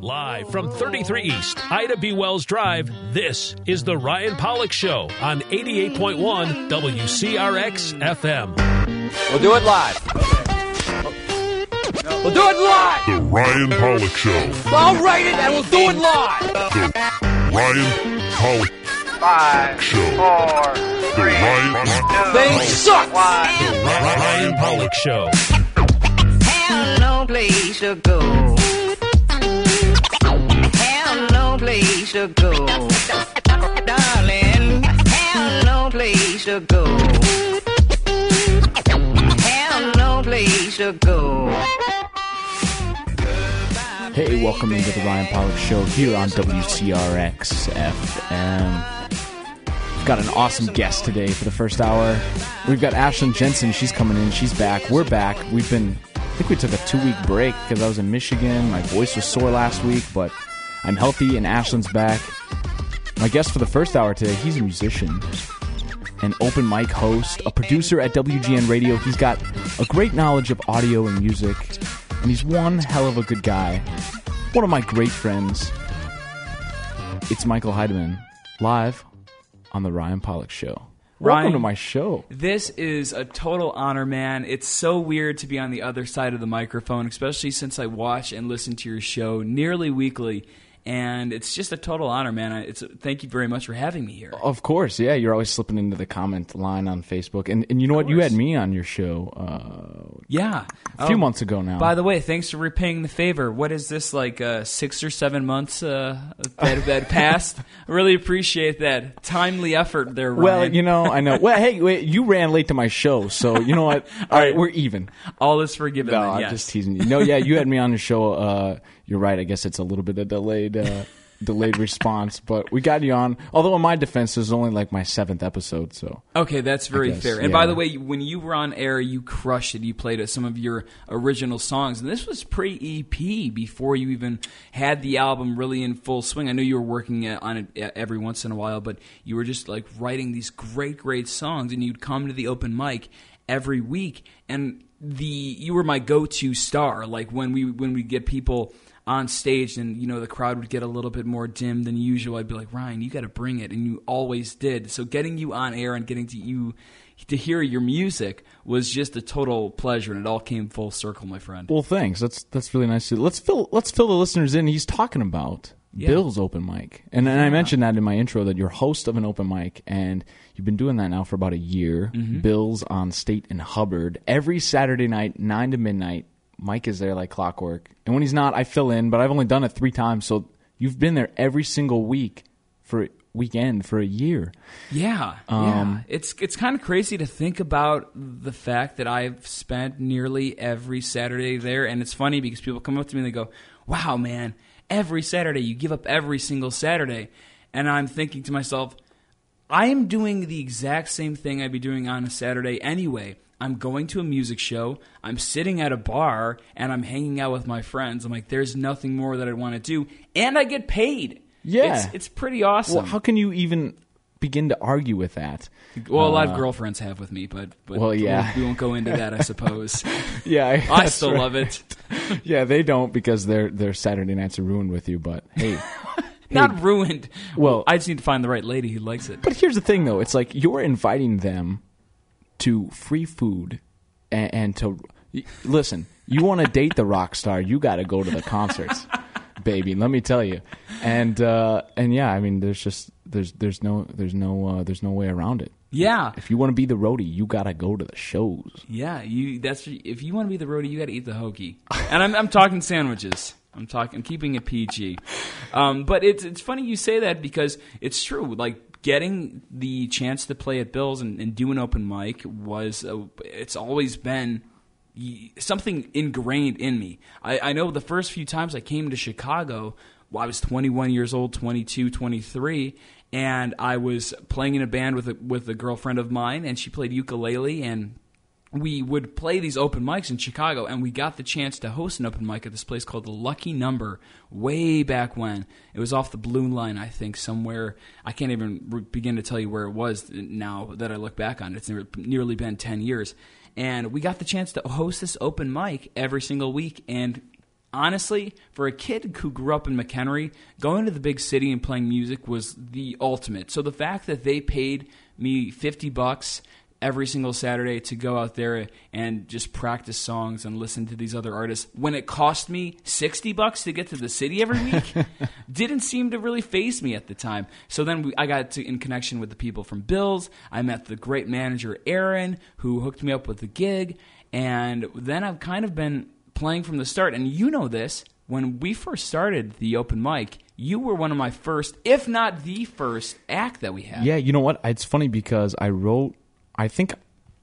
Live from 33 East, Ida B. Wells Drive, this is The Ryan Pollock Show on 88.1 WCRX FM. We'll do it live. We'll do it live. The Ryan Pollock Show. I'll write it and we'll do it live. The Ryan Pollock Five, Show. four, The three, Ryan, two, They suck. one. Ryan Pollock Show. Have no place to go. To go. Darling, have no place to go. Have no place to go. Hey, welcome into the Ryan Pollock Show here on WCRX FM. We've got an awesome guest today for the first hour. We've got Ashlyn Jensen. She's coming in. She's back. We're back. We've been, I think we took a two week break because I was in Michigan. My voice was sore last week, but I'm healthy and Ashlyn's back. My guest for the first hour today, he's a musician, an open mic host, a producer at WGN Radio. He's got a great knowledge of audio and music, and he's one hell of a good guy. One of my great friends. It's Michael Heidemann, live on the Ryan Pollock Show. Welcome Ryan- to my show. This is a total honor, man. It's so weird to be on the other side of the microphone, especially since I watch and listen to your show nearly weekly. And it's just a total honor, man. I- It's thank you very much for having me here. Of course, yeah. You're always slipping into the comment line on Facebook, and and you know what? You had me on your show uh, Yeah, a few Oh, months ago now. By the way, thanks for repaying the favor. What is this like? Uh, six or seven months uh, that that passed. I really appreciate that timely effort there, Ryan. well, you know, I know. Well, hey, wait, you ran late to my show, so you know what? All right, we're even. all is forgiven. No, then, I'm just teasing you. No, yeah, you had me on the show. Uh, you're right. I guess it's a little bit of delayed, uh, delayed response, but we got you on. Although in my defense, this is only like my seventh episode, so Okay, that's very fair. And by the way, when you were on air, you crushed it. You played uh, some of your original songs, and this was pre EP before you even had the album really in full swing. I know you were working uh, on it uh, every once in a while, but you were just like writing these great, great songs, and you'd come to the open mic every week, and the you were my go-to star. Like when we when we get people on stage and you know the crowd would get a little bit more dim than usual i'd be like ryan you got to bring it and you always did so getting you on air and getting to you to hear your music was just a total pleasure and it all came full circle my friend Well, thanks. That's that's really nice. to- Let's fill let's fill the listeners in. He's talking about Yeah. Bill's open mic, and, and I mentioned that in my intro that you're host of an open mic, and you've been doing that now for about a year. Mm-hmm. Bill's on State and Hubbard every Saturday night, nine to midnight. Mike is there like clockwork, and when he's not, I fill in. But I've only done it three times, so you've been there every single week for weekend for a year. yeah um, yeah it's it's kind of crazy to think about the fact that i've spent nearly every saturday there and it's funny because people come up to me and they go wow man every saturday you give up every single saturday and i'm thinking to myself I am doing the exact same thing I'd be doing on a Saturday anyway. I'm going to a music show, I'm sitting at a bar, and I'm hanging out with my friends. I'm like, there's nothing more that I want to do. And I get paid. Yeah. It's, it's pretty awesome. Well, how can you even begin to argue with that? Well, a lot of uh, girlfriends have with me, but, but well, yeah. we won't go into that, I suppose. Yeah, I still right. love it. Yeah, they don't because their their Saturday nights are ruined with you. But hey, Not ruined. Well- I just need to find the right lady who likes it. but here's the thing though: it's like you're inviting them to free food and, and to listen. You want to date the rock star, you got to go to the concerts, baby. Let me tell you. And uh, and yeah, I mean, there's just there's there's no there's no uh, there's no way around it. Yeah. If you want to be the roadie, you got to go to the shows. Yeah, you. That's if you want to be the roadie, you got to eat the hokey. And I'm, I'm talking sandwiches. I'm talking. I'm keeping it PG. Um, but it's it's funny you say that because it's true. Like getting the chance to play at Bills and, and do an open mic was. A, it's always been something ingrained in me. I, I know the first few times I came to Chicago, well, I was 21 years old, 22, 23, and I was playing in a band with a, with a girlfriend of mine, and she played ukulele, and we would play these open mics in Chicago, and we got the chance to host an open mic at this place called the Lucky Number way back when. It was off the Blue Line, I think, somewhere. I can't even re- begin to tell you where it was now that I look back on it. It's near- nearly been 10 years. And we got the chance to host this open mic every single week, and honestly, for a kid who grew up in McHenry, going to the big city and playing music was the ultimate. So the fact that they paid me 50 bucks every single Saturday to go out there and just practice songs and listen to these other artists when it cost me 60 bucks to get to the city every week didn't seem to really phase me at the time. So then we, I got to, in connection with the people from Bills. I met the great manager Aaron who hooked me up with the gig and then I've kind of been playing from the start and you know this when we first started the open mic you were one of my first if not the first act that we had Yeah, you know what? It's funny because I wrote. I think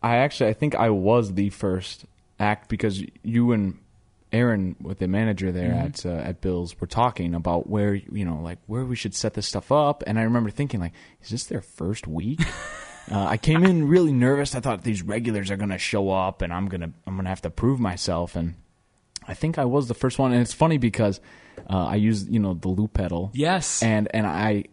I actually I think I was the first act because you and Aaron, with the manager there at uh, at Bills, were talking about where you know like where we should set this stuff up, and I remember thinking like, is this their first week? uh, I came in really nervous. I thought these regulars are gonna show up, and I'm gonna I'm gonna have to prove myself, and I think I was the first one. And it's funny because uh, I used you know the loop pedal, Yes. and and I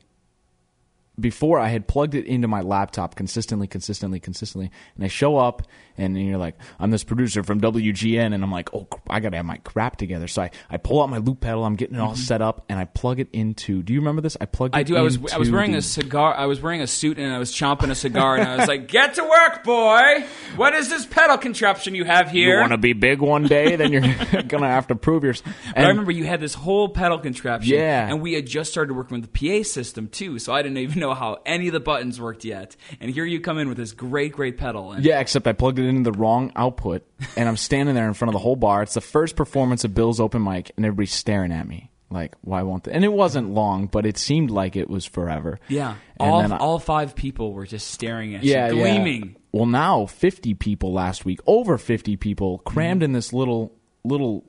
before I had plugged it into my laptop consistently, consistently, consistently, and I show up and you're like, I'm this producer from WGN, and I'm like, oh, I gotta have my crap together. So I, I pull out my loop pedal, I'm getting it all mm-hmm. set up, and I plug it into. Do you remember this? I plugged. I do. I was I was wearing the- a cigar. I was wearing a suit and I was chomping a cigar and I was like, "Get to work, boy! What is this pedal contraption you have here? You want to be big one day, then you're gonna have to prove yourself. But I remember you had this whole pedal contraption, Yeah. and we had just started working with the PA system too, so I didn't even know how any of the buttons worked yet. And here you come in with this great, great pedal. And Yeah, except I plugged it into the wrong output, and I'm standing there in front of the whole bar. It's the first performance of Bill's open mic, and everybody's staring at me like, "Why won't they?" And it wasn't long, but it seemed like it was forever. yeah, And all I- all five people were just staring at yeah, you, yeah. Well, now 50 people last week, over 50 people crammed in this little little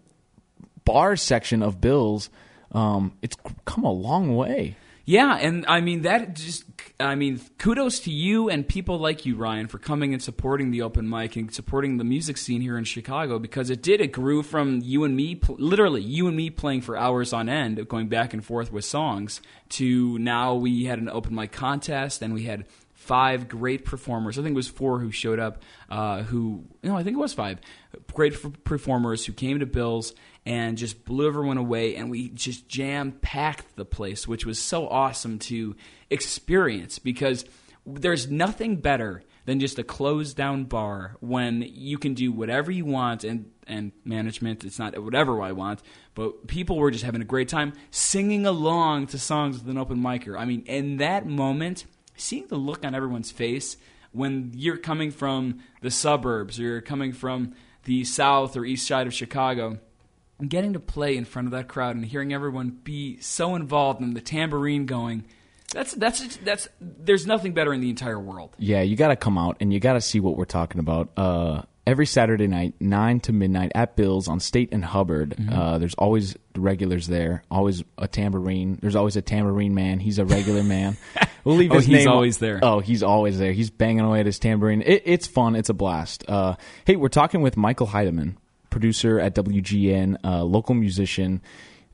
bar section of Bill's. Um, it's come a long way. Yeah, and I mean that just I mean kudos to you and people like you Ryan for coming and supporting the open mic and supporting the music scene here in Chicago because it did it grew from you and me literally you and me playing for hours on end going back and forth with songs to now we had an open mic contest and we had five great performers. I think it was four who showed up. Uh, who no, I think it was five great performers who came to Bills and just blew everyone away. And we just jam packed the place, which was so awesome to experience because there's nothing better than just a closed down bar when you can do whatever you want and and management it's not whatever I want but people were just having a great time singing along to songs with an open micer I mean in that moment seeing the look on everyone's face when you're coming from the suburbs or you're coming from the south or east side of Chicago getting to play in front of that crowd and hearing everyone be so involved and the tambourine going that's that's that's there's nothing better in the entire world Yeah, you got to come out and you got to see what we're talking about. Uh, every Saturday night, nine to midnight at Bill's on State and Hubbard. Mm-hmm. Uh, there's always the regulars there. Always a tambourine. There's always a tambourine man. He's a regular man. We'll leave Oh, his he's name. always there. Oh, he's always there. He's banging away at his tambourine. It, it's fun. It's a blast. Uh, hey, we're talking with Michael Heidemann, producer at WGN, uh, local musician.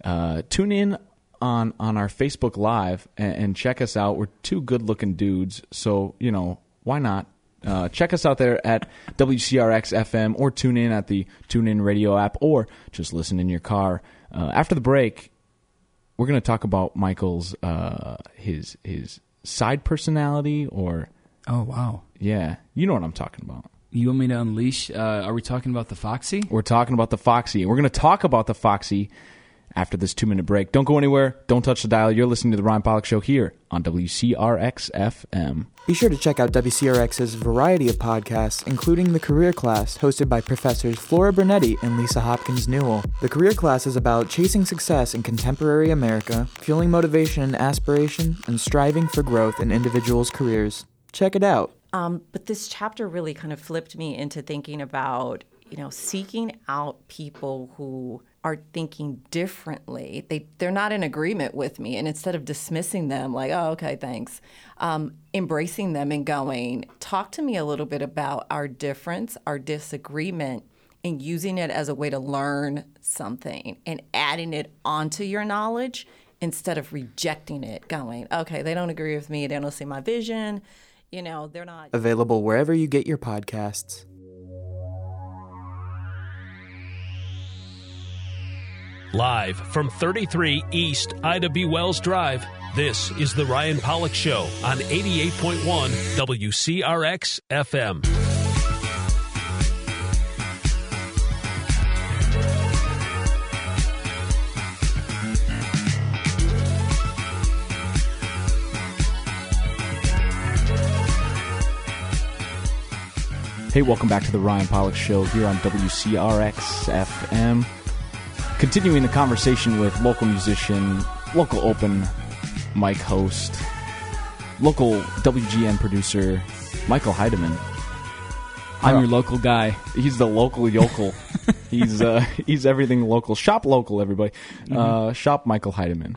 Uh, tune in on on our Facebook Live and, and check us out. We're two good looking dudes, so you know why not. Uh, check us out there at WCRX FM or tune in at the TuneIn Radio app or just listen in your car. Uh, after the break, we're going to talk about Michael's uh, his his side personality or oh wow yeah, you know what I'm talking about. You want me to unleash uh, are we talking about the Foxy We're talking about the Foxy. We're going to talk about the Foxy after this two minute break. Don't go anywhere. Don't touch the dial. You're listening to the Ryan Pollock Show here on WCRX FM. Be sure to check out WCRX's variety of podcasts, including The Career Class, hosted by professors Flora Bernetti and Lisa Hopkins Newell. The Career Class is about chasing success in contemporary America, fueling motivation and aspiration, and striving for growth in individuals' careers. Check it out. Um, but this chapter really kind of flipped me into thinking about, you know, seeking out people who are thinking differently. They they're not in agreement with me, and instead of dismissing them, like, oh, okay, thanks, um, embracing them and going, talk to me a little bit about our difference, our disagreement, and using it as a way to learn something and adding it onto your knowledge instead of rejecting it. Going, okay, they don't agree with me. They don't see my vision. You know, they're not. Available wherever you get your podcasts. Live from 33 East Ida B. Wells Drive, this is The Ryan Pollock Show on 88.1 WCRX FM. Hey, welcome back to the Ryan Pollock Show here on WCRX FM. Continuing the conversation with local musician, local open mic host, local WGN producer, Michael Heidemann. I'm your local guy. He's the local yokel. he's uh, he's everything local. Shop local, everybody. Uh, shop Michael Heidemann.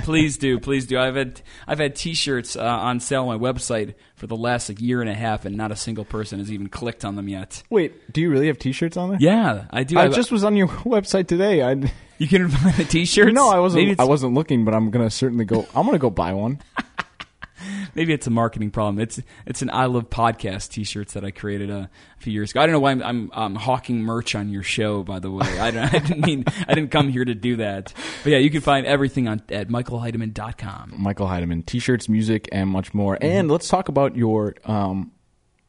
please do, please do. I've had I've had T-shirts uh, on sale on my website for the last like, year and a half, and not a single person has even clicked on them yet. Wait, do you really have T-shirts on there? Yeah, I do. I I've- just was on your website today. I you can buy the T-shirts. no, I wasn't. I wasn't looking, but I'm gonna certainly go. I'm gonna go buy one. Maybe it's a marketing problem. It's it's an I love podcast T-shirts that I created a few years ago. I don't know why I'm, I'm, um hawking merch on your show. By the way, I, don't, I didn't mean I didn't come here to do that. But yeah, you can find everything on at michaelheidemann.com. Michael Heidemann, t-shirts, music, and much more. Mm-hmm. And let's talk about your um,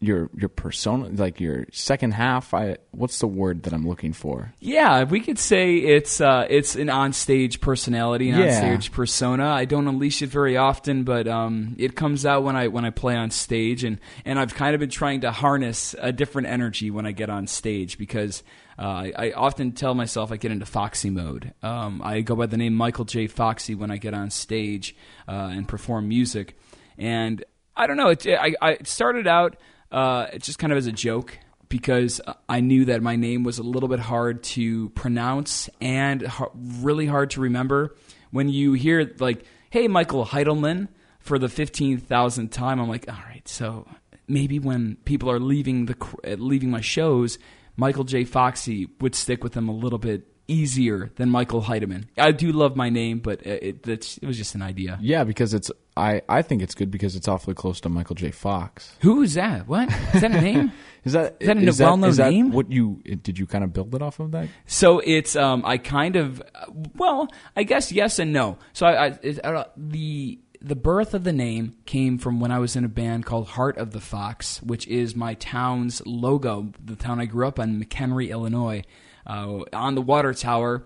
your your persona, like your second half. I what's the word that I'm looking for? Yeah, we could say it's uh, it's an onstage personality, an Yeah. onstage persona. I don't unleash it very often, but um, it comes out when I when I play on stage, and and I've kind of been trying to harness a different energy when I get on stage because. Uh, I, I often tell myself I get into Foxy mode. Um, I go by the name Michael J. Foxy when I get on stage uh, and perform music, and I don't know. It, I, I it started out uh, it's just kind of as a joke because I knew that my name was a little bit hard to pronounce and har- really hard to remember. When you hear like, "Hey, Michael Heidelman," for the fifteen thousandth time, I'm like, "All right, so maybe when people are leaving the uh, leaving my shows, Michael J. Foxy would stick with them a little bit." Easier than Michael Heidemann. I do love my name, but it, it, it was just an idea. Yeah, because it's I I think it's good because it's awfully close to Michael J. Fox. Who is that? What is that a name? Is that Is that a is well-known is that name? What you did you kind of build it off of that? So it's um I kind of well I guess yes and no. So I, I it, uh, the the birth of the name came from when I was in a band called Heart of the Fox, which is my town's logo. The town I grew up in, McHenry, Illinois, uh, on the water tower.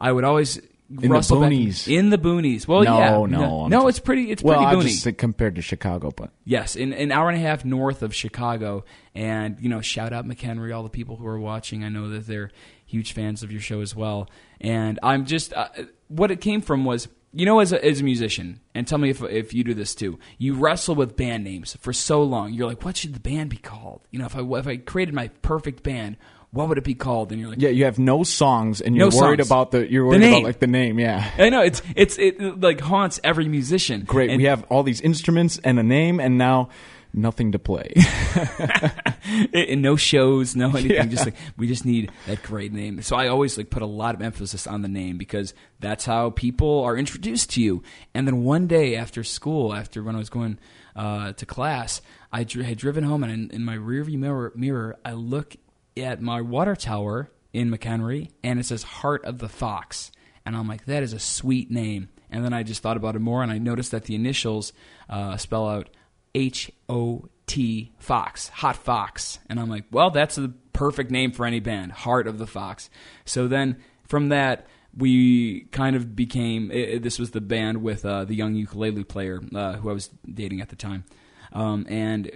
I would always the rustle back- boonies. in the boonies. Well, no, yeah, no, no, no, it's pretty. It's well, pretty I boony. just compared to Chicago, but Yes, in an hour and a half north of Chicago, and you know, shout out McHenry, all the people who are watching. I know that they're huge fans of your show as well. And I'm just uh, what it came from was, you know, as a, as a musician, and tell me if if you do this too. You wrestle with band names for so long. You're like, what should the band be called? You know, if I if I created my perfect band, what would it be called? And you're like, yeah, you have no songs and you're No worried songs. about the you're worried name. about like the name. Yeah, I know it's it's it like haunts every musician. great. And- we have all these instruments and a name, and now nothing to play. and no shows, no anything. Just like we just need that great name. So I always like put a lot of emphasis on the name because that's how people are introduced to you. And then one day after school, after when I was going uh, to class, I dr- had driven home, and in, in my rearview mirror, mirror, I look at my water tower in McHenry, and it says Heart of the Fox, and I'm like, that is a sweet name. And then I just thought about it more, and I noticed that the initials uh, spell out H O T Fox, Hot Fox. And I'm like, well, that's the perfect name for any band, Heart of the Fox. So then from that, we kind of became i i- this was the band with uh, the young ukulele player uh, who I was dating at the time. Um, and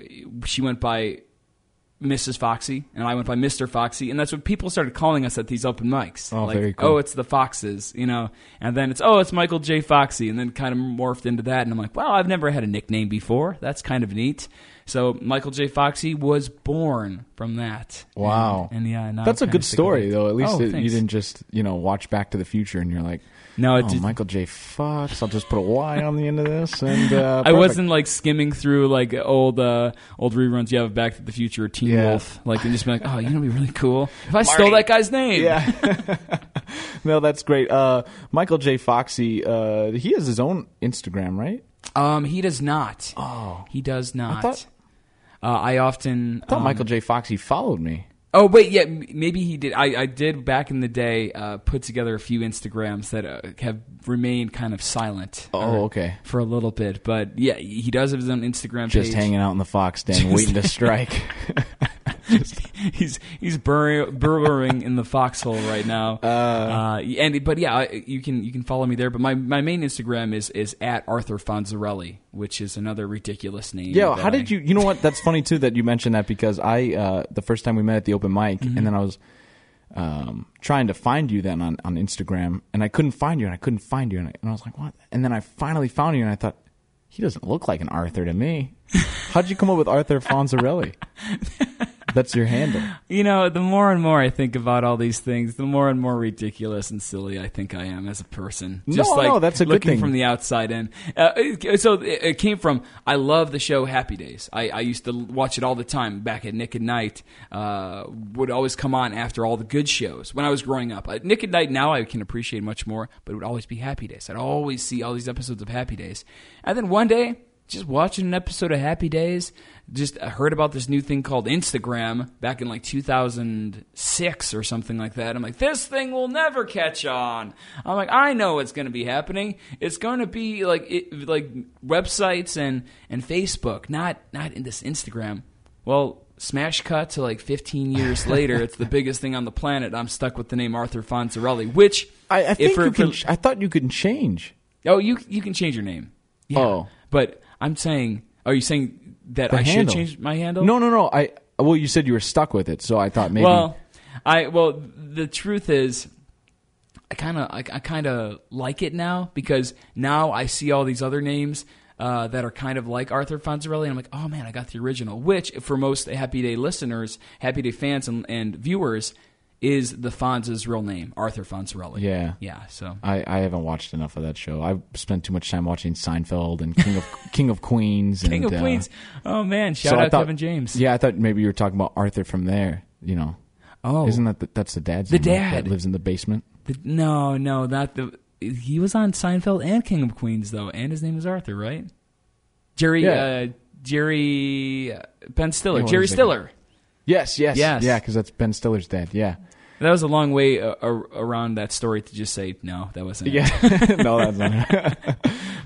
she went by Mrs. Foxy, and I went by Mr. Foxy, and that's what people started calling us at these open mics. Oh, like, very cool. oh, it's the Foxes, you know, and then it's oh, it's Michael J. Foxy, and then kind of morphed into that, and I'm like, well, I've never had a nickname before. That's kind of neat. So Michael J. Foxy was born from that. Wow. and, and yeah, That's a good story, though. At least Oh, it, you didn't just you know watch Back to the Future and you're like, No, it oh, did- Michael J. Fox. I'll just put a Y on the end of this, and uh, I wasn't like skimming through like old uh, old reruns you have Back to the Future or Teen Yeah. Wolf, like and just be like, oh, you know, be really cool if I stole that guy's name. Yeah. no, that's great. Uh, Michael J. Foxy, uh, he has his own Instagram, right? Um, he does not. Oh, he does not. thought- uh, I often I thought um, Michael J. Foxy followed me. Oh wait, yeah, maybe he did. I, I did back in the day uh, put together a few Instagrams that uh, have remained kind of silent. Oh, or- okay. For a little bit, but yeah, he does have his own Instagram Just page. hanging out in the fox den, waiting to strike. he's he's bur- burrowing in the foxhole right now. Uh, and but yeah, you can you can follow me there. But my, my main Instagram is is at Arthur Fonzarelli, which is another ridiculous name. Yeah, how I- did you? You know what? That's funny too that you mentioned that because I uh, the first time we met at the open mic, Mm-hmm. and then I was um, trying to find you then on, on Instagram, and I couldn't find you, and I couldn't find you, and I, and I was like, what? And then I finally found you, and I thought he doesn't look like an Arthur to me. How'd you come up with Arthur Fonzarelli? That's your handle. You know, the more and more I think about all these things, the more and more ridiculous and silly I think I am as a person. No, like no, that's a good looking thing. from the outside in. Uh, it- so it, it came from I love the show Happy Days. I, I used to watch it all the time back at Nick at Nite. Uh, would always come on after all the good shows when I was growing up. Uh, Nick at Nite now I can appreciate much more, but it would always be Happy Days. I'd always see all these episodes of Happy Days, and then one day just watching an episode of Happy Days, just heard about this new thing called Instagram back in like 2006 or something like that. I'm like, this thing will never catch on. I'm like, I know what's going to be happening. It's going to be like it, like websites and and Facebook, not not in this Instagram. Well, smash cut to like 15 years later, it's the biggest thing on the planet. I'm stuck with the name Arthur Fonzarelli, which I, I if think for- you can. for- I thought you could change. Oh, you you can change your name. Yeah. Oh. but I'm saying, are you saying that The I handle. should change my handle? No, no, no. I well, you said you were stuck with it, so I thought maybe. Well, I well, the truth is, I kind of I, I kind of like it now because now I see all these other names. Uh, that are kind of like Arthur Fonzarelli, and I'm like, oh man, I got the original. Which, for most Happy Day listeners, Happy Day fans, and, and viewers, is the Fonz's real name, Arthur Fonzarelli. Yeah. yeah. So I, I haven't watched enough of that show. I've spent too much time watching Seinfeld and King of King of Queens. King and, of uh, Queens. Oh man, shout so out thought- Kevin James. Yeah, I thought maybe you were talking about Arthur from there. You know, Oh, isn't that the, that's the dad's The dad. that lives in the basement? The- no, no, not the. He was on Seinfeld and King of Queens though, and his name is Arthur, right? Jerry, Yeah. uh, Jerry uh, Ben Stiller, Yeah, Jerry? Stiller. Yes, yes, Yes. yeah, because that's Ben Stiller's dad. Yeah, That was a long way uh, around that story to just say no, that wasn't. it. yeah. no, that's not. yeah,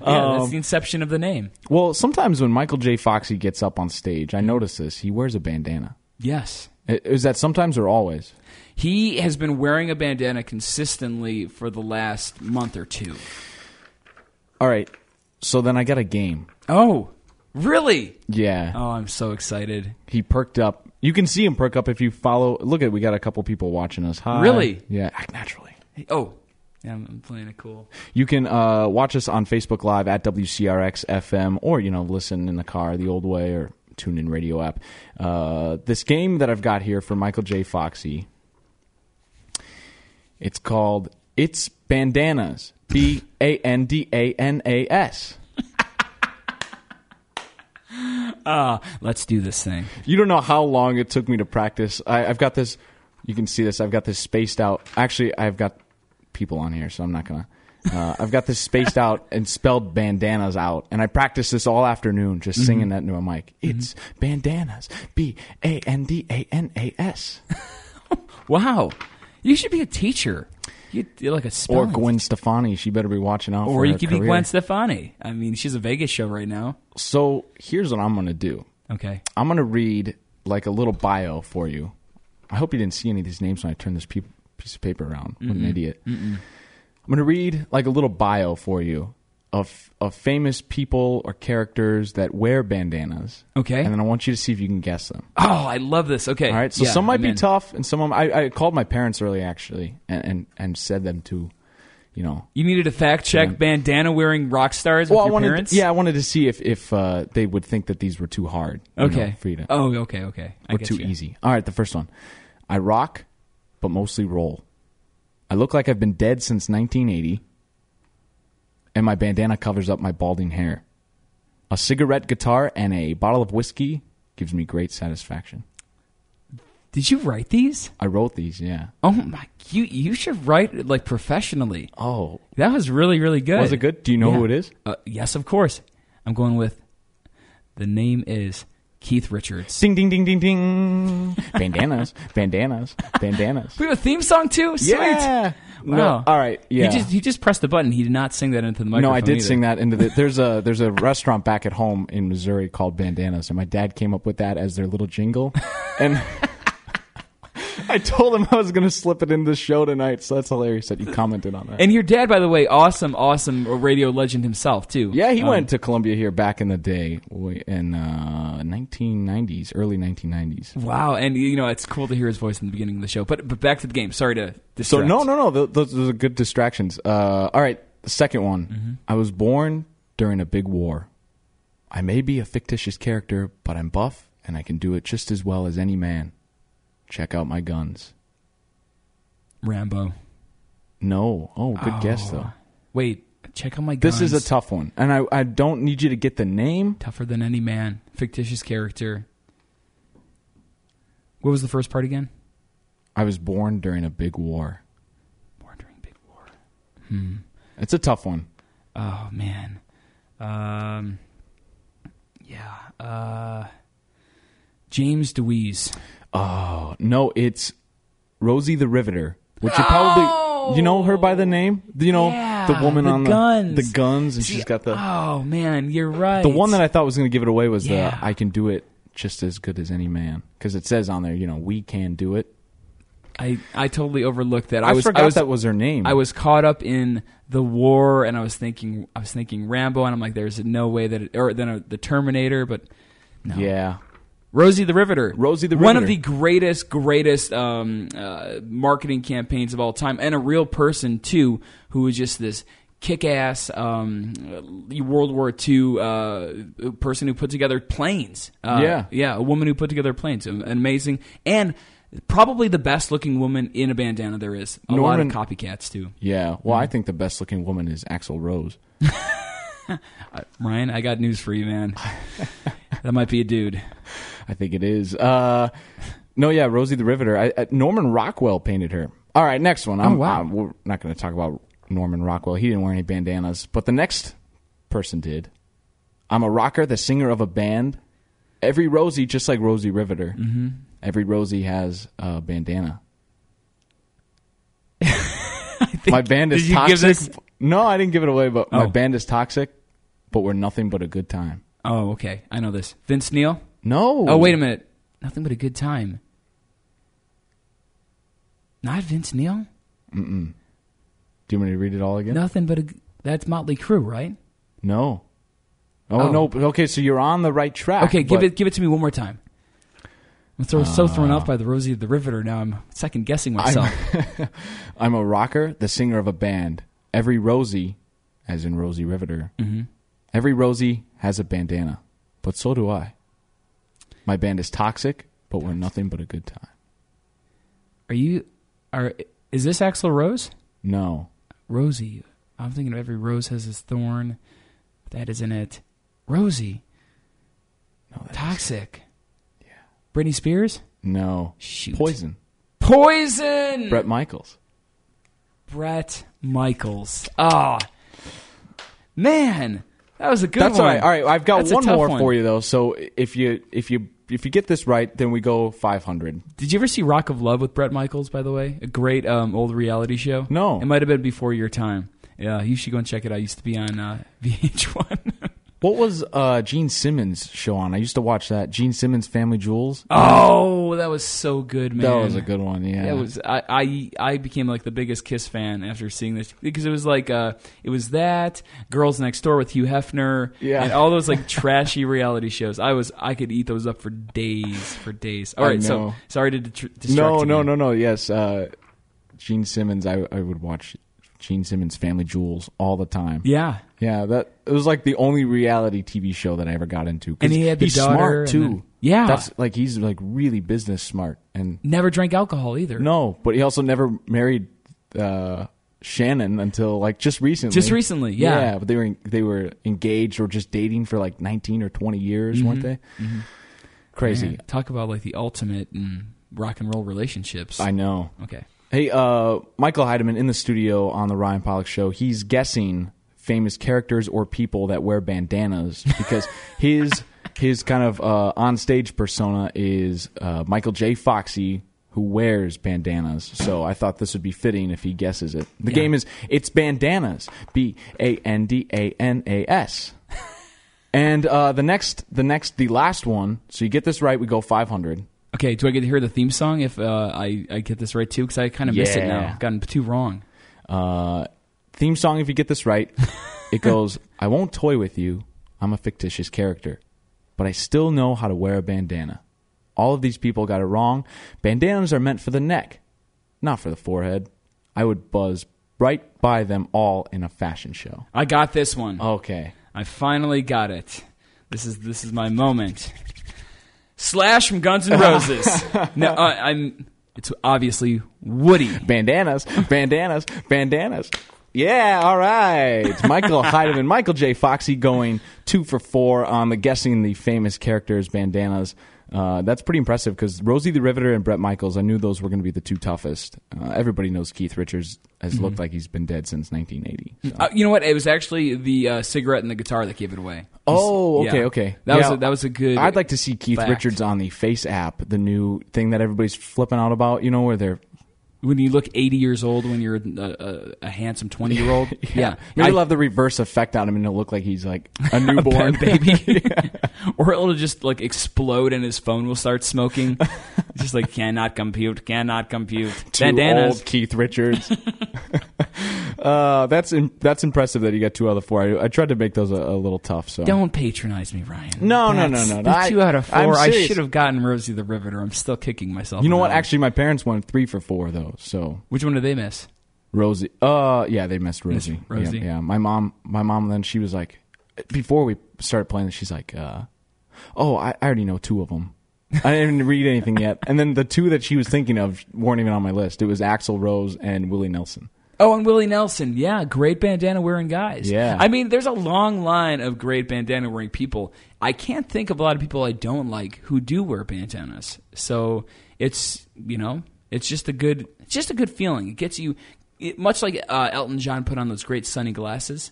Um, that's the inception of the name. well, sometimes when Michael J. Foxy gets up on stage, I notice this. He wears a bandana. Yes, Is that sometimes or always? he has been wearing a bandana consistently for the last month or two. All right. So then I got a game. Oh, really? Yeah. Oh, I'm so excited. He perked up. You can see him perk up if you follow. Look at we got a couple people watching us. Hi. Really? Yeah. Act naturally. Oh, yeah, I'm, I'm playing it cool. You can uh, watch us on Facebook Live at WCRX FM, or you know, listen in the car the old way, or tune in radio app. Uh, this game that I've got here for Michael J. Foxy. It's called It's Bandanas. B A N D A N A S. Ah, let's do this thing. You don't know how long it took me to practice. I, I've got this. You can see this. I've got this spaced out. Actually, I've got people on here, so I'm not gonna. Uh, I've got this spaced out and spelled bandanas out, and I practiced this all afternoon, just singing that into a mic. It's bandanas. B A N D A N A S. Wow, you should be a teacher. You you're like a Or spelling Gwen Stefani. She better be watching out. Or for you her could be career. Gwen Stefani. I mean, she's a Vegas show right now. So here's what I'm gonna do. Okay. I'm gonna read like a little bio for you. I hope you didn't see any of these names when I turned this pe- piece of paper around. What an idiot! I'm gonna read like a little bio for you of of famous people or characters that wear bandanas. Okay. and then I want you to see if you can guess them. Oh, I love this. Okay. All right, so Yeah, some might I'm be in. tough, and some of 'em- I, I called my parents early actually, and, and and said them to, you know, You needed to fact check Yeah. bandana wearing rock stars with well, I your wanted, parents. yeah, I wanted to see if if uh, they would think that these were too hard. you know, Okay. for you to, Oh, okay, okay. I or too you. easy. All right, the first one. I rock, but mostly roll. I look like I've been dead since 1980, and my bandana covers up my balding hair. A cigarette guitar and a bottle of whiskey gives me great satisfaction. Did you write these? I wrote these, yeah. Oh my! You you should write like professionally. Oh, That was really really good. was it good? Do you know Yeah. who it is? Uh, yes, of course. I'm going with. The name is Keith Richards. Ding ding ding ding ding. Bandanas, bandanas, bandanas. We have a theme song too. Sweet. Yeah. No, Wow. all right. Yeah. He just he just pressed the button. He did not sing that into the microphone. no, I did either. sing that into the. There's a there's a restaurant back at home in Missouri called Bandanas, and my dad came up with that as their little jingle, and I told him I was going to slip it in the show tonight. So that's hilarious that you commented on that. And your dad, by the way, awesome, awesome radio legend himself too. yeah, he Um, went to Columbia here back in the day in uh, 1990s, early 1990s. Wow, and you know it's cool to hear his voice in the beginning of the show. But but back to the game. Sorry to So no, no, no. Those, those are good distractions. Uh, all right, the second one. Mm-hmm. I was born during a big war. I may be a fictitious character, but I'm buff and I can do it just as well as any man. Check out my guns. Rambo. No. Oh, good guess though. Wait, check out my guns. This is a tough one, and I I don't need you to get the name. tougher than any man. Fictitious character. What was the first part again? I was born during a big war. Born during big war. It's a tough one. Oh man. Um. Yeah. Uh. James DeWeese. Oh no, it's Rosie the Riveter, which you probably you know her by the name. You know Yeah, the woman the on guns. the the guns, and she's got the Oh man, you're right. the one that I thought was going to give it away was Yeah. the I can do it just as good as any man because it says on there, you know, we can do it. I I totally overlooked that. I, I was forgot I was, that was her name. I was caught up in the war, and I was thinking I was thinking Rambo, and I'm like, there's no way that it, or then uh, the Terminator, but no. yeah. Rosie the Riveter. Rosie the Riveter. One of the greatest, greatest um, uh, marketing campaigns of all time, and a real person too, who was just this kick-ass um, uh, World War II uh, person who put together planes. Uh, Yeah. yeah, a woman who put together planes. Amazing, and probably the best-looking woman in a bandana there is. A lot of copycats too. Yeah. Well, I think the best looking woman is Axl Rose. Ryan, I got news for you, man. that might be a dude. I think it is. Uh, no, yeah, Rosie the Riveter. I, uh, Norman Rockwell painted her. All right, next one. I'm, Oh, wow. uh, we're not going to talk about Norman Rockwell. He didn't wear any bandanas, but the next person did. I'm a rocker, the singer of a band. Every Rosie, just like Rosie Riveter. Mm-hmm. Every Rosie has a bandana. my band is Did you give toxic. No, I didn't give it away, but my Oh. band is toxic, but we're nothing but a good time. Oh, okay. I know this. Vince Neil. No. Oh, wait a minute. Nothing but a good time. Not Vince Neil? Mm. Do you want me to read it all again? Nothing but a. That's Motley Crue, right? No. Oh, Oh. no. Okay, so you're on the right track. Okay, give it give it to me one more time. I'm throw, so thrown off by the Rosie of the Riveter now. I'm second guessing myself. I'm a rocker, the singer of a band. Every Rosie, as in Rosie Riveter, Mm-hmm. every Rosie has a bandana, but so do I. My band is toxic, but we're nothing but a good time. Are you? Are is this Axl Rose? No. Rosie. I'm thinking of every rose has its thorn. That isn't it. Rosie. No. that- Toxic. Yeah. Britney Spears. No. Shoot. Poison. Poison. Bret Michaels. Bret Michaels. Ah, man, that was a good one. That's one. all right. All right, I've got That's a one tough more one. for you though. So if you if you if you get this right, then we go 500. Did you ever see Rock of Love with Bret Michaels? By the way, a great um, old reality show. No. it might have been before your time. Yeah, you should go and check it out. It used to be on uh, VH1. What was uh, Gene Simmons show on? I used to watch that. Gene Simmons Family Jewels. oh, that was so good, man. That was a good one. Yeah. It was. I, I I became like the biggest Kiss fan after seeing this because it was like uh, it was that Girls Next Door with Hugh Hefner, Yeah. and all those like trashy reality shows. I was I could eat those up for days, for days. All right, so sorry to distract No, you, no, no, no. Yes, uh, Gene Simmons. I I would watch Gene Simmons Family Jewels all the time. Yeah, Yeah, that it was like the only reality TV show that I ever got into. And he had the he's daughter, smart too. then- Yeah. that's like he's like really business smart. And never drank alcohol either. no, but he also never married uh, Shannon until like just recently. Just recently, yeah. Yeah, but they were they were engaged or just dating for like nineteen or twenty years, weren't they? Crazy. Mm-hmm. Man, talk about like the ultimate in rock and roll relationships. I know. okay. Hey, uh, Michael Heidemann in the studio on the Ryan Pollock Show. He's guessing famous characters or people that wear bandanas because his his kind of uh, on stage persona is uh, Michael J. Foxy, who wears bandanas. So I thought this would be fitting if he guesses it. The Yeah. game is it's bandanas. B A N D A N A S. And uh, the next, the next, the last one. So you get this right, we go 500. Okay, do I get to hear the theme song if uh, I, I get this right too? Because I kind of missed it now. Yeah. I've gotten too wrong. Uh, theme song, if you get this right, it goes, I won't toy with you. I'm a fictitious character, but I still know how to wear a bandana. All of these people got it wrong. Bandanas are meant for the neck, not for the forehead. I would buzz right by them all in a fashion show. I got this one. Okay. I finally got it. This is this is my moment. Slash from Guns N' Roses. no, uh, I'm. It's obviously Woody. Bandanas, bandanas, bandanas. Yeah, all right. Michael Heidemann, Michael J. Foxy going two for four on the guessing the famous characters bandanas. Uh, that's pretty impressive because Rosie the Riveter and Bret Michaels, I knew those were going to be the two toughest. Uh, everybody knows Keith Richards has looked like he's been dead since 1980. so. Uh, you know what? It was actually the uh, cigarette and the guitar that gave it away. Oh, okay, Yeah. okay. That was a, that was a good. I'd like to see Keith fact. Richards on the FaceApp, the new thing that everybody's flipping out about. You know where they're when you look 80 years old when you're a, a, a handsome 20 year old. yeah, Maybe I- have the reverse effect on him and it'll look like he's like a newborn baby, or it'll just like explode and his phone will start smoking. just like cannot compute, cannot compute. Too Bandanas. old Keith Richards. uh, that's im- that's impressive that you got two out of the four. I, I tried to make those a, a little tough. So Don't patronize me, Ryan. No, no, no, no, no. I- two out of four. I should have gotten Rosie the Riveter. I'm still kicking myself. you know what? one. Actually, my parents went three for four though. So which one did they miss? Rosie. Uh, yeah, they missed Rosie. Rosie. Yeah, yeah. My mom. My mom. Then she was like, before we started playing, she's like, uh, oh, I, I already know two of them. I didn't read anything yet. And then the two that she was thinking of weren't even on my list. It was Axl Rose and Willie Nelson. Oh, and Willie Nelson. Yeah, great bandana wearing guys. Yeah. I mean, there's a long line of great bandana wearing people. I can't think of a lot of people I don't like who do wear bandanas. So it's you know, it's just a good, it's just a good feeling. It gets you, it, much like uh, Elton John put on those great sunny glasses.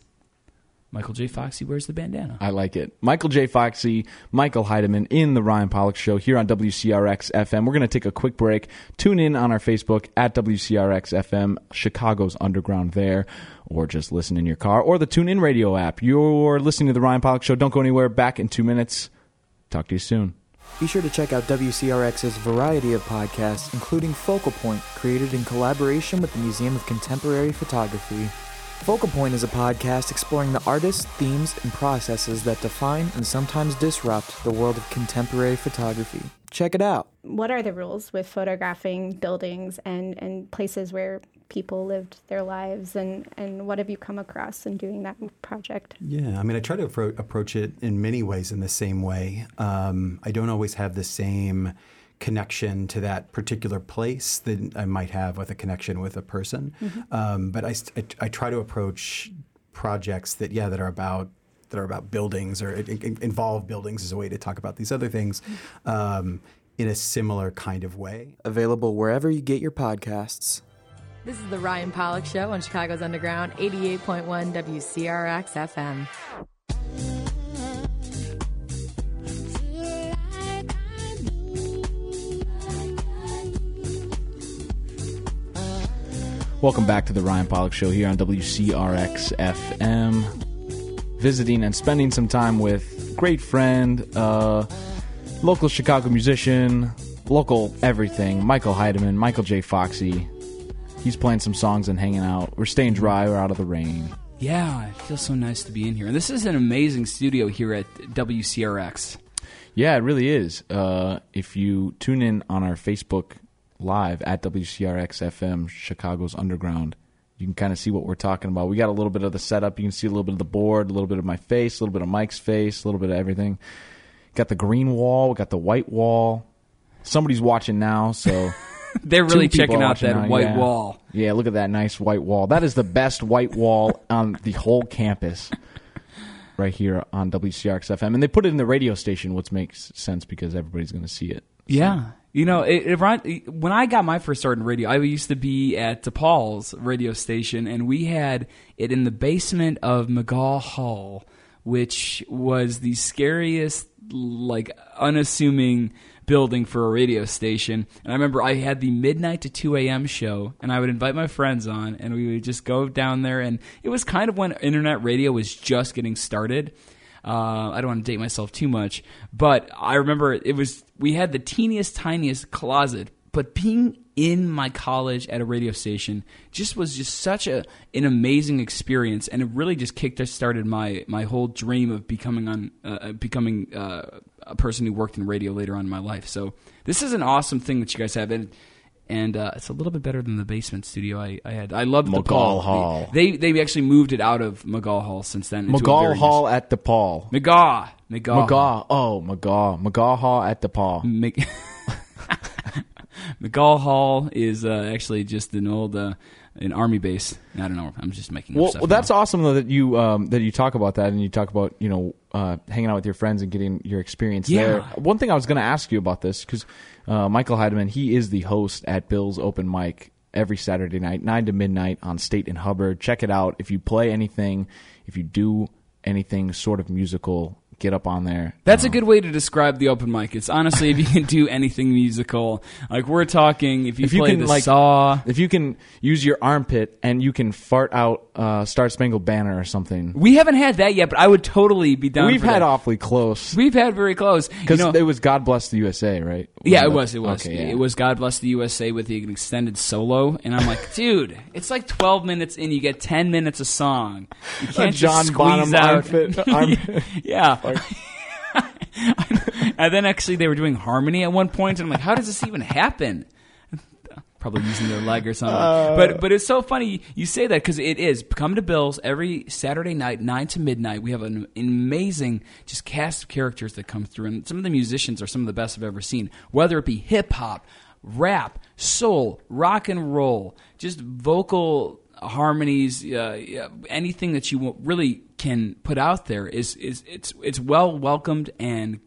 Michael J. Foxy wears the bandana. I like it. Michael J. Foxy, Michael Heidemann in the Ryan Pollock Show here on WCRX FM. We're going to take a quick break. Tune in on our Facebook at WCRX FM, Chicago's Underground there, or just listen in your car, or the TuneIn Radio app. You're listening to the Ryan Pollock Show. Don't go anywhere. Back in two minutes. Talk to you soon. Be sure to check out WCRX's variety of podcasts, including Focal Point, created in collaboration with the Museum of Contemporary Photography. Focal Point is a podcast exploring the artists, themes, and processes that define and sometimes disrupt the world of contemporary photography. Check it out. what are the rules with photographing buildings and, and places where people lived their lives and, and what have you come across in doing that project? Yeah, I mean, I try to appro- approach it in many ways in the same way. Um, I don't always have the same connection to that particular place that I might have with a connection with a person. Um, but I, I, I try to approach projects that, yeah, that are about that are about buildings or it, it involve buildings as a way to talk about these other things um, in a similar kind of way. Available wherever you get your podcasts. This is the Ryan Pollock Show on Chicago's Underground, 88.1 WCRX FM. Welcome back to the Ryan Pollock Show here on WCRX FM. Visiting and spending some time with great friend, uh, local Chicago musician, local everything, Michael Heidemann, Michael J. Foxy. He's playing some songs and hanging out. We're staying dry. We're out of the rain. Yeah, it feels so nice to be in here. And this is an amazing studio here at WCRX. Yeah, it really is. Uh, if you tune in on our Facebook Live at WCRX FM, Chicago's Underground, you can kind of see what we're talking about. We got a little bit of the setup. You can see a little bit of the board, a little bit of my face, a little bit of Mike's face, a little bit of everything. Got the green wall. We got the white wall. Somebody's watching now, so They're really checking out that now, white yeah. wall. Yeah, look at that nice white wall. That is the best white wall on the whole campus. Right here on WCRX FM, and they put it in the radio station, which makes sense because everybody's going to see it. Yeah. You know, it, it, when I got my first start in radio, I used to be at DePaul's radio station, and we had it in the basement of McGaw Hall, which was the scariest, like unassuming building for a radio station. And I remember I had the midnight to 2 a.m. show, and I would invite my friends on, and we would just go down there. And it was kind of when internet radio was just getting started. Uh, I don't want to date myself too much, but I remember it was we had the teeniest, tiniest closet. But being in my college at a radio station just was just such a an amazing experience, and it really just kicked started my my whole dream of becoming on uh, becoming uh, a person who worked in radio later on in my life. So this is an awesome thing that you guys have, and and uh, it's a little bit better than the basement studio I, I had. I love the McGall. Hall. They they actually moved it out of McGall Hall since then. McGall Hall at DePaul. nice- McGaw McGaw McGaw. Oh, McGaw. McGaw Hall at DePaul. Mc- McGall Hall is uh, actually just an old uh, an army base. I don't know. I'm just making up Well, well, that's awesome though that you um, that you talk about that and you talk about you know uh, hanging out with your friends and getting your experience Yeah. there. One thing I was going to ask you about this because uh, Michael Heidemann he is the host at Bill's Open Mic every Saturday night, nine to midnight on State and Hubbard. Check it out. If you play anything, if you do anything sort of musical, get up on there. That's a good way to describe the open mic. It's honestly if you can do anything musical, like we're talking. If you if you can the like saw, if you can use your armpit and you can fart out uh, Star Spangled Banner or something. we haven't had that yet, but I would totally be down. We've for had that. awfully close We've had very close You because know- it was God Bless the USA, right? Yeah, it was. It was. Okay, yeah. It was God Bless the USA with the extended solo, and I'm like, dude, it's like 12 minutes in. You get 10 minutes a song. You can't just John squeeze Bonham out. armpit- arm- yeah. and then actually they were doing harmony at one point, and I'm like, how does this even happen? Probably using their leg or something. Uh. but but it's so funny you say that because it is. Come to Bill's every Saturday night, nine to midnight. We have an amazing just cast of characters that come through, and some of the musicians are some of the best I've ever seen. Whether it be hip hop, rap, soul, rock and roll, just vocal harmonies, uh, anything that you really can put out there is is it's it's well welcomed and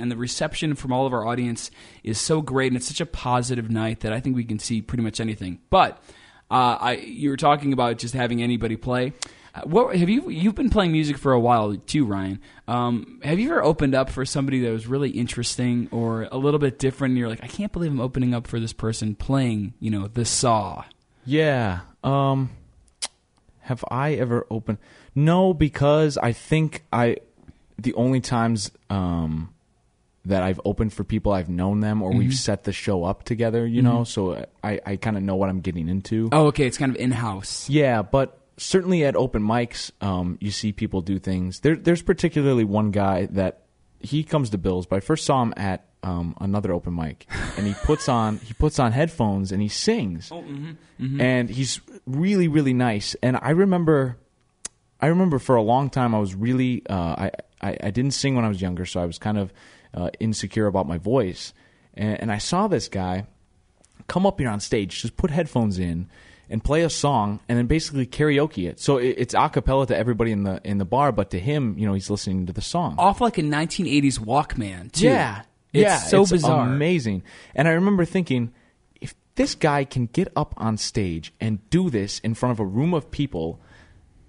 and the reception from all of our audience is so great and it's such a positive night that I think we can see pretty much anything. But uh, I you were talking about just having anybody play. Uh, What have you you've been playing music for a while too, Ryan? Um, have you ever opened up for somebody that was really interesting or a little bit different? And you're like, I can't believe I'm opening up for this person playing, you know, the saw. Yeah. Um have I ever opened No, because I think I the only times um that I've opened for people I've known them or Mhm. we've set the show up together, you Mhm. know, so I I kind of know what I'm getting into. Oh, okay, it's kind of in house. Yeah, but certainly at open mics, um, you see people do things. There, there's particularly one guy that he comes to Bill's, but I first saw him at um, another open mic, and he puts on he puts on headphones and he sings, Oh, mhm, mhm. and he's really really nice. And I remember, I remember for a long time I was really uh, I, I I didn't sing when I was younger, so I was kind of uh, insecure about my voice, and, and I saw this guy come up here on stage, just put headphones in and play a song and then basically karaoke it. So it, it's a cappella to everybody in the in the bar, but to him, you know, he's listening to the song. Off like a 1980s Walkman, too. Yeah. It's yeah, so it's bizarre. amazing. And I remember thinking, if this guy can get up on stage and do this in front of a room of people,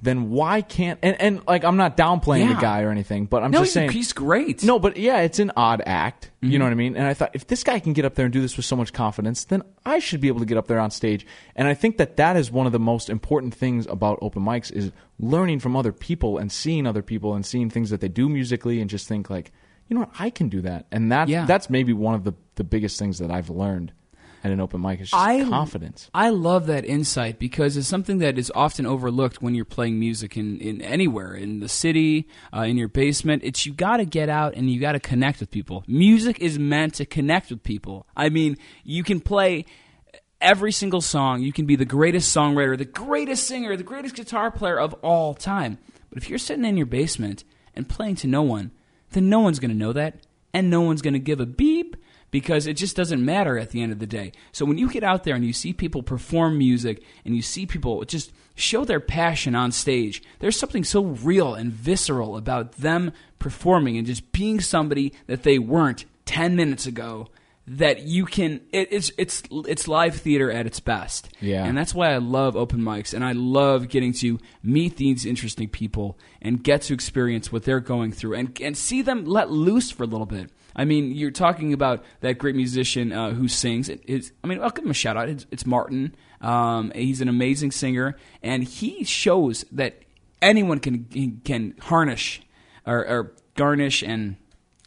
then why can't and, and like I'm not downplaying Yeah. the guy or anything, but I'm No, just he's- saying he's great. No, but yeah, it's an odd act. You Mhm. know what I mean? And I thought if this guy can get up there and do this with so much confidence, then I should be able to get up there on stage. And I think that that is one of the most important things about open mics is learning from other people and seeing other people and seeing things that they do musically and just think like, you know what, I can do that. And that Yeah. that's maybe one of the the biggest things that I've learned at an open mic is just I confidence. I love that insight because it's something that is often overlooked when you're playing music in, in anywhere in the city, uh, in your basement. It's you got to get out and you got to connect with people. Music is meant to connect with people. I mean, you can play every single song. You can be the greatest songwriter, the greatest singer, the greatest guitar player of all time. But if you're sitting in your basement and playing to no one, then no one's going to know that, and no one's going to give a beep because it just doesn't matter at the end of the day. So when you get out there and you see people perform music and you see people just show their passion on stage, there's something so real and visceral about them performing and just being somebody that they weren't 10 minutes ago that you can. It, it's it's it's live theater at its best. Yeah. and that's why I love open mics, and I love getting to meet these interesting people and get to experience what they're going through, and and see them let loose for a little bit. I mean, you're talking about that great musician uh, who sings. It, it's, I mean, I'll give him a shout out. It's, it's Martin. Um, he's an amazing singer, and he shows that anyone can can harness or, or garnish and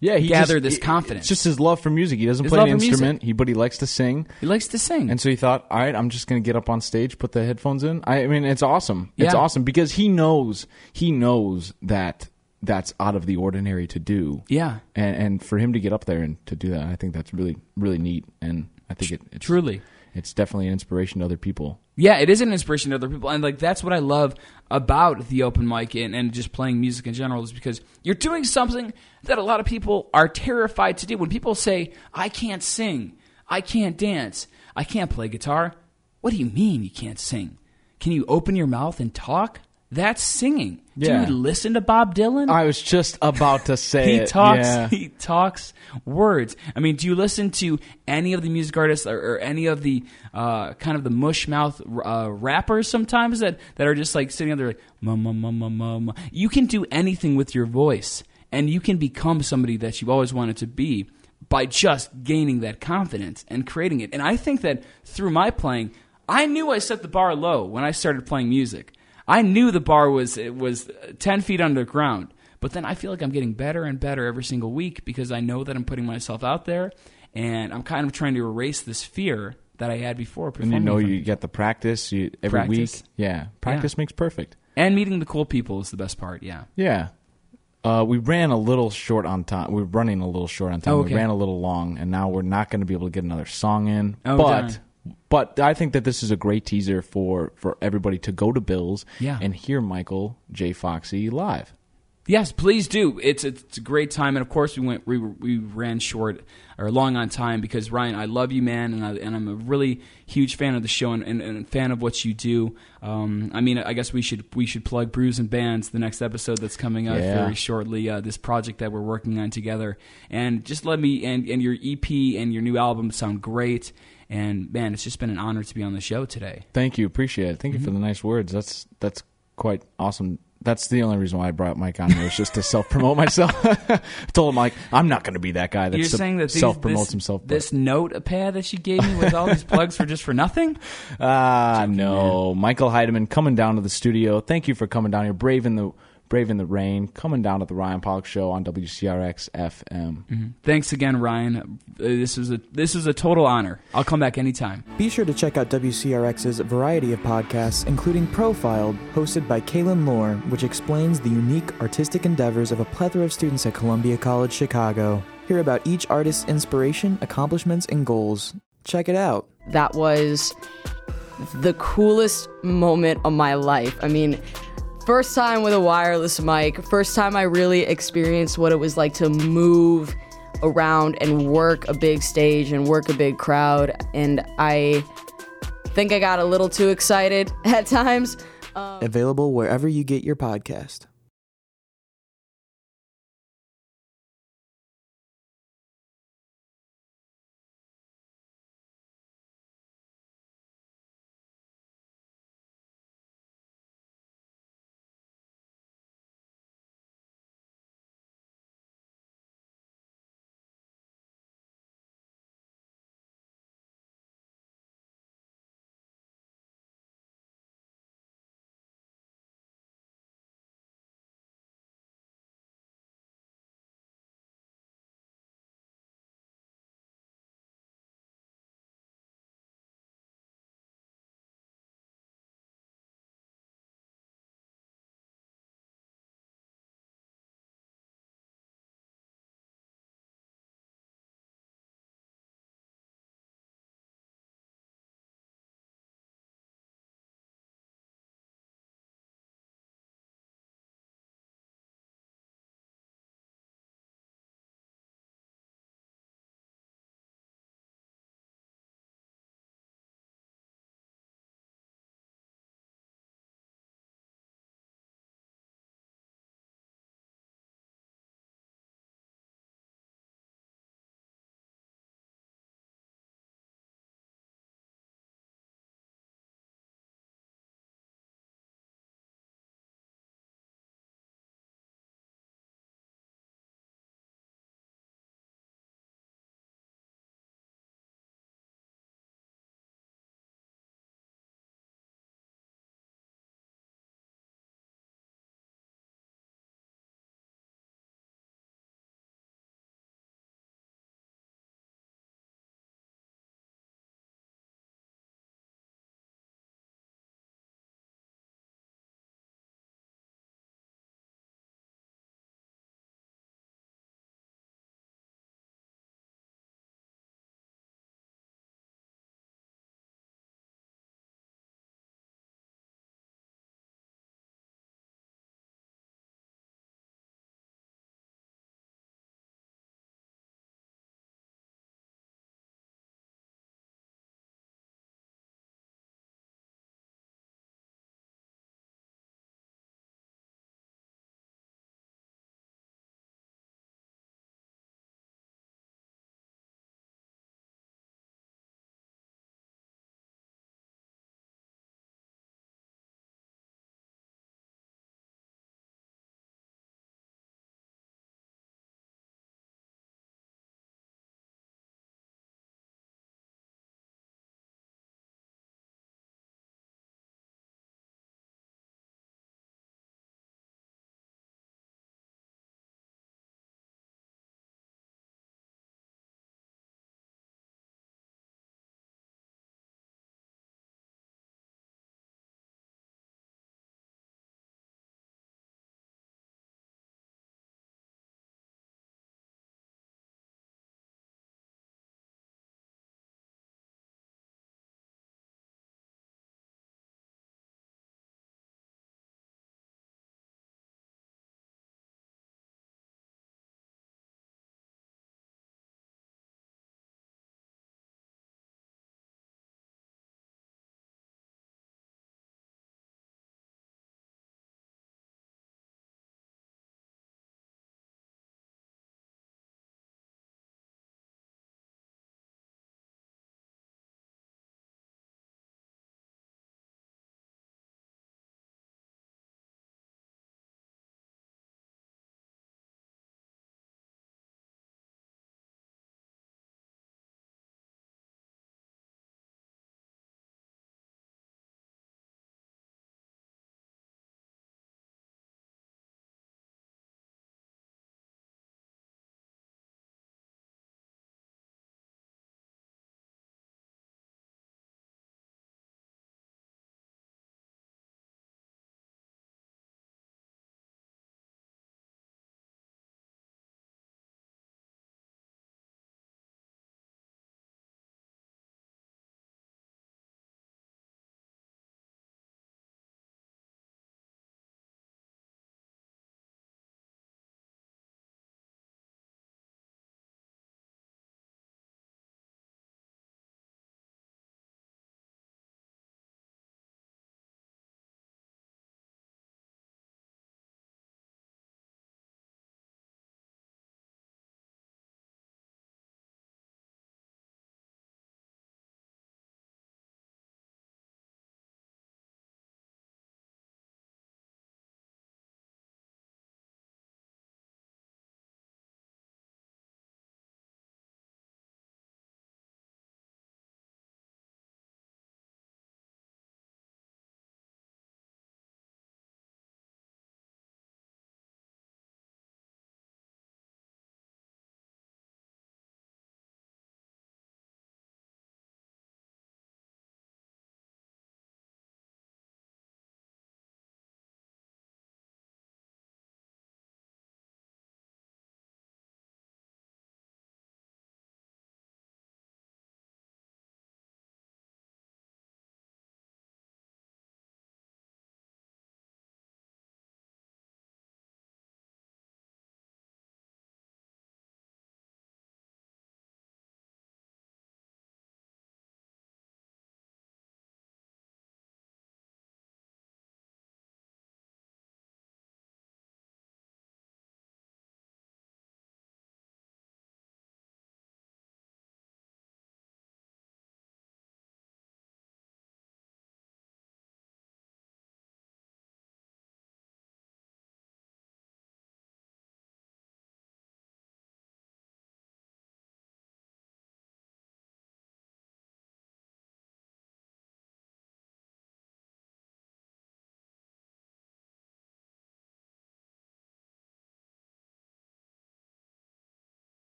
Yeah, he gather just- this confidence. It's just his love for music. He doesn't His play an instrument, he, but he likes to sing. He likes to sing. And so he thought, all right, I'm just going to get up on stage, put the headphones in. I, I mean, it's awesome. It's awesome because he knows he knows that that's out of the ordinary to do. Yeah. And and for him to get up there and to do that, I think that's really really neat. And I think it, it's Truly. it's definitely an inspiration to other people. Yeah, it is an inspiration to other people, and like that's what I love about the open mic and, and just playing music in general is because you're doing something that a lot of people are terrified to do. When people say, "I can't sing, I can't dance, I can't play guitar," what do you mean you can't sing? Can you open your mouth and talk? That's singing. Yeah. Do you listen to Bob Dylan? I was just about to say he it. talks Yeah. he talks words i mean do you listen to any of the music artists or, or any of the uh, kind of the mush mouth uh, rappers sometimes that, that are just like sitting there like mum mum mum mum mum you can do anything with your voice and you can become somebody that you've always wanted to be by just gaining that confidence and creating it and i think that through my playing i knew i set the bar low when i started playing music i knew the bar was it was 10 feet underground but then I feel like I'm getting better and better every single week because I know that I'm putting myself out there and I'm kind of trying to erase this fear that I had before. And you know you get the practice you, every Practice. week. Yeah, practice makes perfect. And meeting the cool people is the best part, yeah. Yeah. Uh, we ran a little short on time. We're running a little short on time. Oh, We ran a little long, and now we're not going to be able to get another song in. Oh, but darn. But I think that this is a great teaser for for everybody to go to Bills Yeah. and hear Michael J. Foxy live. Yes, please do. It's it's a great time, and of course we went we we ran short or long on time because Ryan, I love you, man, and I, and I'm a really huge fan of the show and, and, and a fan of what you do. Um, I mean, I guess we should we should plug Brews and Bands, the next episode that's coming up Yeah. very shortly. Uh, this project that we're working on together, and just let me and and your EP and your new album sound great. And man, it's just been an honor to be on the show today. Thank you, appreciate it. Thank you for Mm-hmm. the nice words. That's that's quite awesome. That's the only reason why I brought Mike on here was just to self promote myself. I told him Mike, I'm not going to be that guy that You're saying that self promotes himself. but- This notepad that you gave me with all these plugs for just for nothing. Ah, no. Michael Heidemann coming down to the studio. Thank you for coming down here, braving the braving the rain, coming down to the Ryan Pollock Show on WCRX FM. Thanks again, Ryan. Uh, This is a this is a total honor. I'll come back anytime. Be sure to check out WCRX's variety of podcasts, including Profiled, hosted by Kaylin Lohr, which explains the unique artistic endeavors of a plethora of students at Columbia College Chicago. Hear about each artist's inspiration, accomplishments, and goals. Check it out. that was the coolest moment of my life. I mean, first time with a wireless mic, first time I really experienced what it was like to move around and work a big stage and work a big crowd. And I think I got a little too excited at times. Um, Available wherever you get your podcast.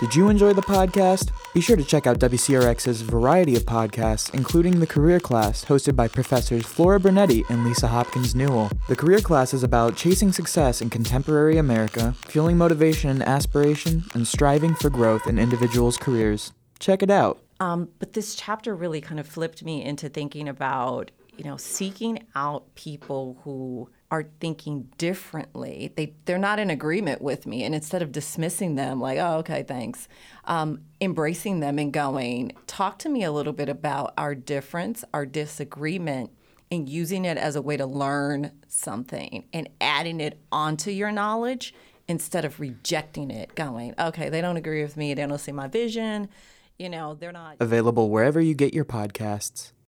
Did you enjoy the podcast? Be sure to check out WCRX's variety of podcasts, including the Career Class, hosted by professors Flora Bernetti and Lisa Hopkins Newell. The Career Class is about chasing success in contemporary America, fueling motivation and aspiration, and striving for growth in individuals' careers. Check it out. Um, but this chapter really kind of flipped me into thinking about, you know, seeking out people who are thinking differently. They they're not in agreement with me, and instead of dismissing them like, oh, okay, thanks, um, embracing them and going, talk to me a little bit about our difference, our disagreement, and using it as a way to learn something and adding it onto your knowledge instead of rejecting it. Going, okay, they don't agree with me. They don't see my vision. You know, they're not. Available wherever you get your podcasts.